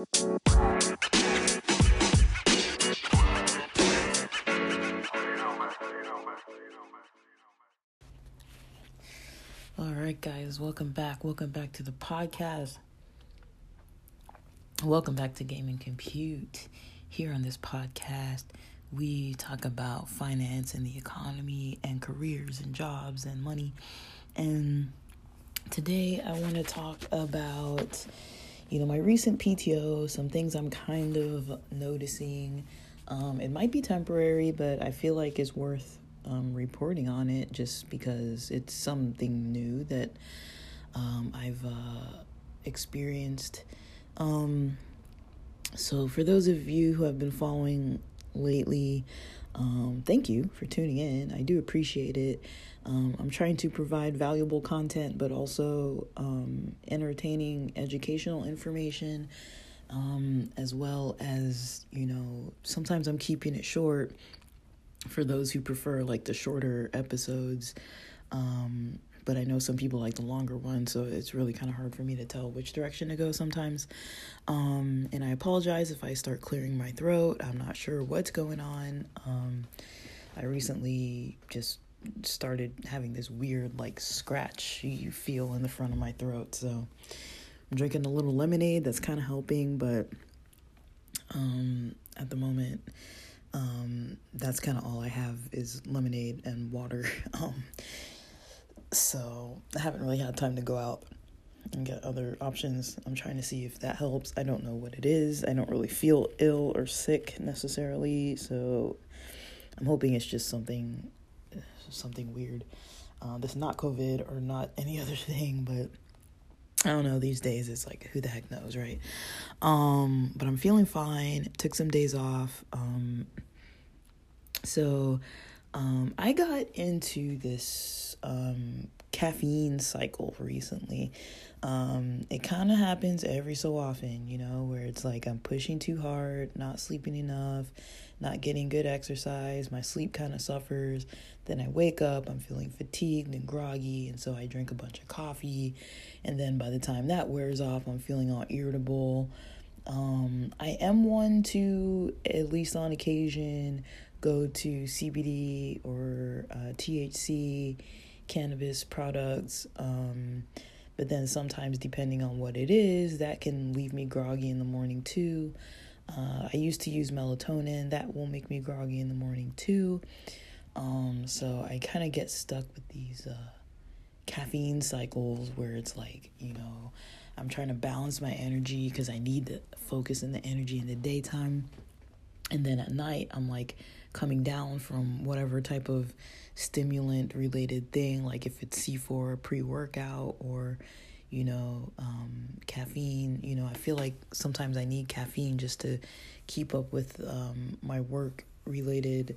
All right, guys, welcome back. Welcome back to the podcast. Welcome back to Gaming Compute. Here on this podcast, we talk about finance and the economy and careers and jobs and money. And today I want to talk about you know my recent PTO, some things I'm kind of noticing. Um, it might be temporary, but I feel like it's worth um, reporting on it just because it's something new that um, I've uh, experienced. Um, so, for those of you who have been following lately, um, thank you for tuning in. I do appreciate it. Um, I'm trying to provide valuable content, but also um, entertaining, educational information, um, as well as, you know, sometimes I'm keeping it short for those who prefer like the shorter episodes. Um, but I know some people like the longer one, so it's really kind of hard for me to tell which direction to go sometimes. Um, and I apologize if I start clearing my throat. I'm not sure what's going on. Um, I recently just started having this weird, like, scratch you feel in the front of my throat. So I'm drinking a little lemonade that's kind of helping, but um, at the moment, um, that's kind of all I have is lemonade and water. Um, so I haven't really had time to go out and get other options. I'm trying to see if that helps. I don't know what it is. I don't really feel ill or sick necessarily, so I'm hoping it's just something something weird. Uh, that's not COVID or not any other thing, but I don't know. These days, it's like who the heck knows, right? Um, but I'm feeling fine. Took some days off. Um, so um, I got into this um, caffeine cycle recently. Um, it kind of happens every so often, you know, where it's like I'm pushing too hard, not sleeping enough, not getting good exercise. My sleep kind of suffers. Then I wake up, I'm feeling fatigued and groggy, and so I drink a bunch of coffee. And then by the time that wears off, I'm feeling all irritable. Um, I am one to, at least on occasion, go to CBD or uh, THC cannabis products. Um, but then sometimes, depending on what it is, that can leave me groggy in the morning too. Uh, I used to use melatonin, that will make me groggy in the morning too. Um, so I kind of get stuck with these uh, caffeine cycles where it's like, you know, I'm trying to balance my energy because I need the focus and the energy in the daytime. And then at night, I'm like, coming down from whatever type of stimulant related thing, like if it's C4 pre workout or, you know, um, caffeine. You know, I feel like sometimes I need caffeine just to keep up with um, my work related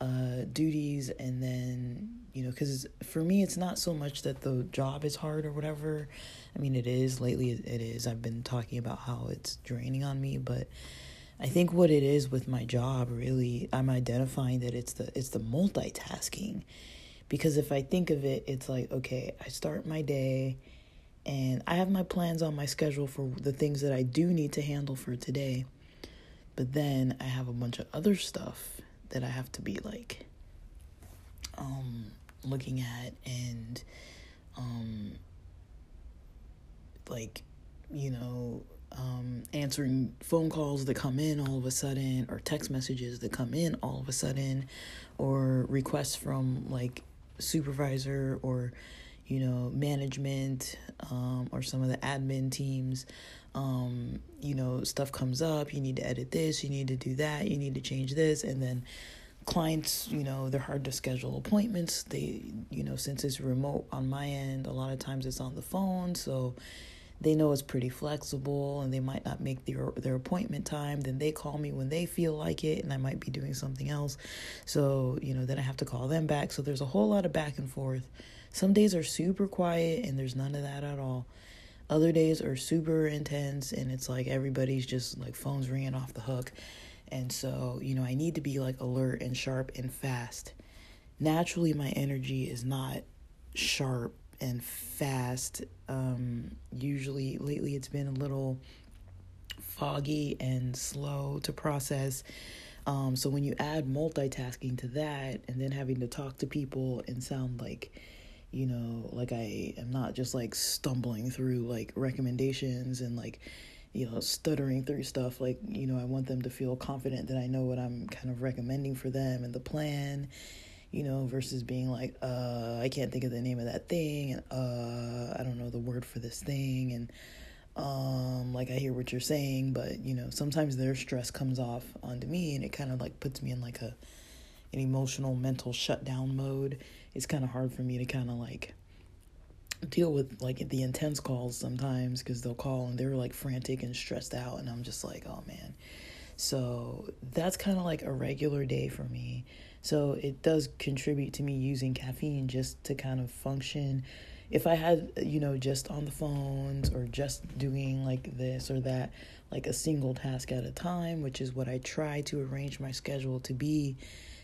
uh, duties. And then, you know, because for me, it's not so much that the job is hard or whatever. I mean, it is. Lately, it is. I've been talking about how it's draining on me, but I think what it is with my job really I'm identifying that it's the it's the multitasking. Because if I think of it it's like okay I start my day and I have my plans on my schedule for the things that I do need to handle for today. But then I have a bunch of other stuff that I have to be like um looking at and um like you know um, answering phone calls that come in all of a sudden, or text messages that come in all of a sudden, or requests from like supervisor or you know management um, or some of the admin teams. Um, you know, stuff comes up. You need to edit this. You need to do that. You need to change this, and then clients you know they're hard to schedule appointments they you know since it's remote on my end a lot of times it's on the phone so they know it's pretty flexible and they might not make their their appointment time then they call me when they feel like it and I might be doing something else. So you know then I have to call them back. So there's a whole lot of back and forth. Some days are super quiet and there's none of that at all. Other days are super intense and it's like everybody's just like phones ringing off the hook. And so you know I need to be like alert and sharp and fast. Naturally my energy is not sharp and fast. Um, usually, lately, it's been a little foggy and slow to process. Um, so when you add multitasking to that and then having to talk to people and sound like, you know, like I am not just like stumbling through like recommendations and like, you know, stuttering through stuff, like, you know, I want them to feel confident that I know what I'm kind of recommending for them and the plan you know, versus being like, uh, I can't think of the name of that thing, and uh, I don't know the word for this thing, and um, like I hear what you're saying, but you know, sometimes their stress comes off onto me, and it kind of like puts me in like a an emotional, mental shutdown mode. It's kind of hard for me to kind of like deal with like the intense calls sometimes because they'll call and they're like frantic and stressed out, and I'm just like, oh man. So that's kind of like a regular day for me. So it does contribute to me using caffeine just to kind of function. If I had, you know, just on the phones or just doing like this or that, like a single task at a time, which is what I try to arrange my schedule to be,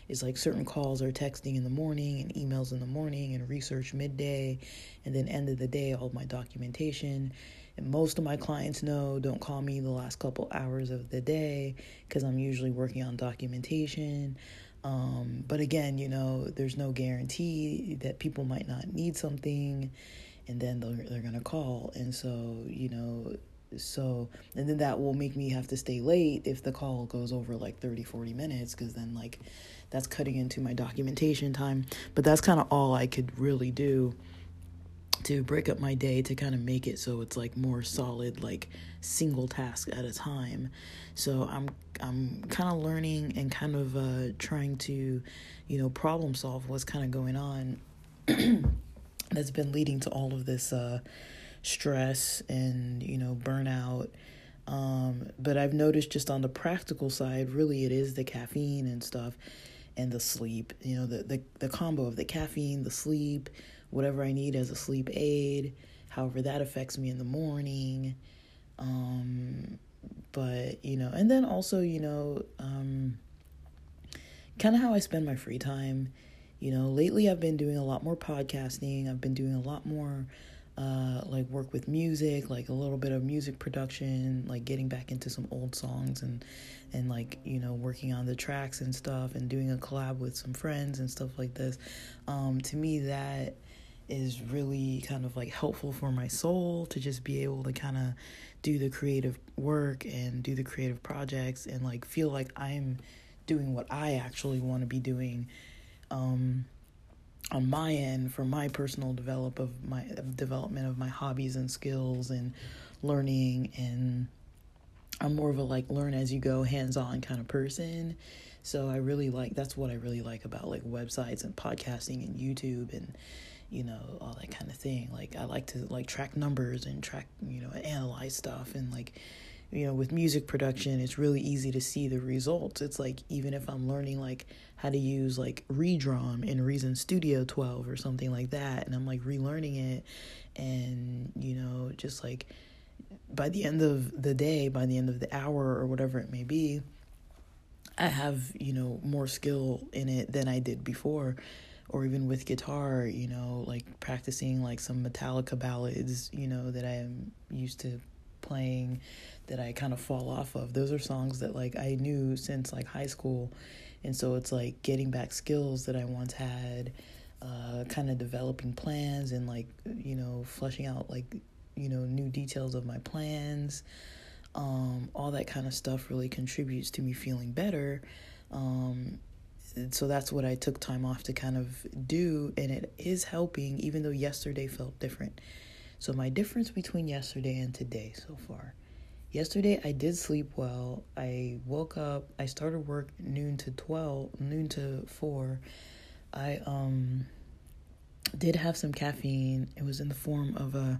is like certain calls or texting in the morning and emails in the morning and research midday, and then end of the day, all my documentation. And most of my clients know don't call me the last couple hours of the day because I'm usually working on documentation. Um, but again, you know, there's no guarantee that people might not need something and then they're, they're going to call. And so, you know, so, and then that will make me have to stay late if the call goes over like 30, 40 minutes, because then, like, that's cutting into my documentation time. But that's kind of all I could really do to break up my day to kind of make it so it's like more solid like single task at a time so i'm i'm kind of learning and kind of uh trying to you know problem solve what's kind of going on that's been leading to all of this uh stress and you know burnout um but i've noticed just on the practical side really it is the caffeine and stuff and the sleep you know the the, the combo of the caffeine the sleep whatever I need as a sleep aid, however that affects me in the morning. Um, but, you know, and then also, you know, um, kind of how I spend my free time. You know, lately I've been doing a lot more podcasting, I've been doing a lot more uh, like work with music, like a little bit of music production, like getting back into some old songs and and like you know working on the tracks and stuff and doing a collab with some friends and stuff like this. Um, to me, that is really kind of like helpful for my soul to just be able to kind of do the creative work and do the creative projects and like feel like I'm doing what I actually want to be doing um on my end for my personal develop of my of development of my hobbies and skills and learning and I'm more of a like learn as you go hands-on kind of person. So I really like that's what I really like about like websites and podcasting and YouTube and you know all that kind of thing. Like i like to like track numbers and track you know analyze stuff. And like you know with music production it's really easy to see the results. It's like even if i'm learning like how to use like redrum in reason studio 12 or something like that and i'm like relearning it and you know just like by the end of the day by the end of the hour or whatever it may be i have you know more skill in it than i did before or even with guitar, you know, like practicing like some Metallica ballads, you know, that I am used to playing that I kind of fall off of. Those are songs that like I knew since like high school. And so it's like getting back skills that I once had, uh, kind of developing plans and like, you know, fleshing out like, you know, new details of my plans. Um, all that kind of stuff really contributes to me feeling better. Um, so that's what I took time off to kind of do, and it is helping, even though yesterday felt different. So, my difference between yesterday and today so far. Yesterday, I did sleep well. I woke up, I started work noon to 12, noon to 4. I um did have some caffeine. It was in the form of a,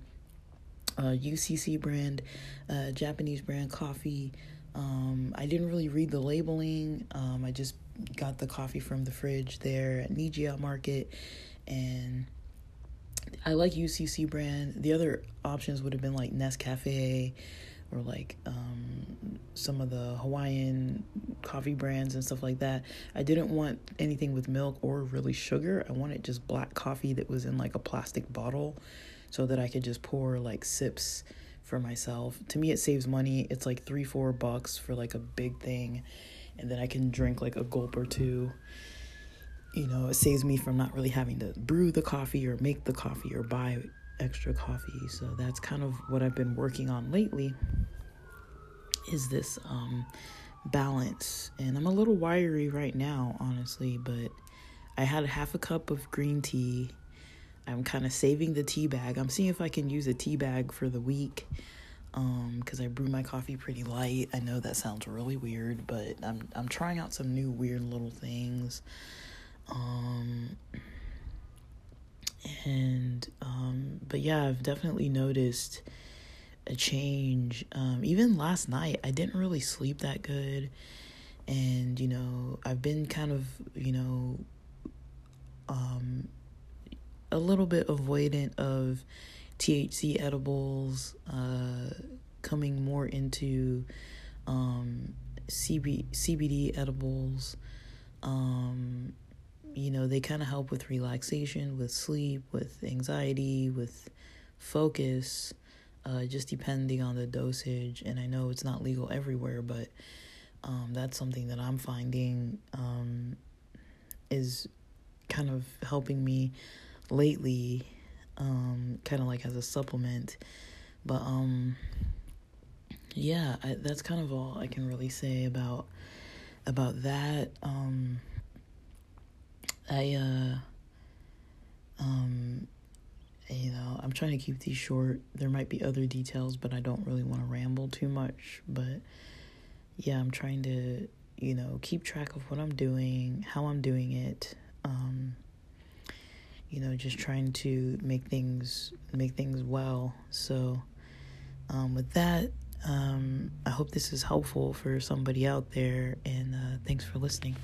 a UCC brand, a Japanese brand coffee. Um, I didn't really read the labeling. Um, I just got the coffee from the fridge there at Nijiya Market, and I like UCC brand. The other options would have been like Nescafe or like um, some of the Hawaiian coffee brands and stuff like that. I didn't want anything with milk or really sugar. I wanted just black coffee that was in like a plastic bottle so that I could just pour like sips for myself. To me, it saves money. It's like three, four bucks for like a big thing, and then I can drink like a gulp or two. You know, it saves me from not really having to brew the coffee or make the coffee or buy extra coffee. So that's kind of what I've been working on lately. Is this um, balance? And I'm a little wiry right now, honestly, but I had half a cup of green tea. I'm kind of saving the tea bag. I'm seeing if I can use a tea bag for the week because um, I brew my coffee pretty light. I know that sounds really weird, but I'm I'm trying out some new weird little things. Um, and um, but yeah, I've definitely noticed a change. Um, even last night, I didn't really sleep that good, and you know, I've been kind of you know, um, a little bit avoidant of THC edibles, uh, coming more into um, CB, CBD edibles. Um, you know, they kind of help with relaxation, with sleep, with anxiety, with focus, uh, just depending on the dosage. And I know it's not legal everywhere, but um, that's something that I'm finding um, is kind of helping me lately, um, kind of like as a supplement. But um, yeah, I, that's kind of all I can really say about about that. Um, I uh um you know, I'm trying to keep these short. There might be other details, but I don't really want to ramble too much, but yeah, I'm trying to, you know, keep track of what I'm doing, how I'm doing it. You know, just trying to make things make things well. So um with that, um I hope this is helpful for somebody out there and uh thanks for listening.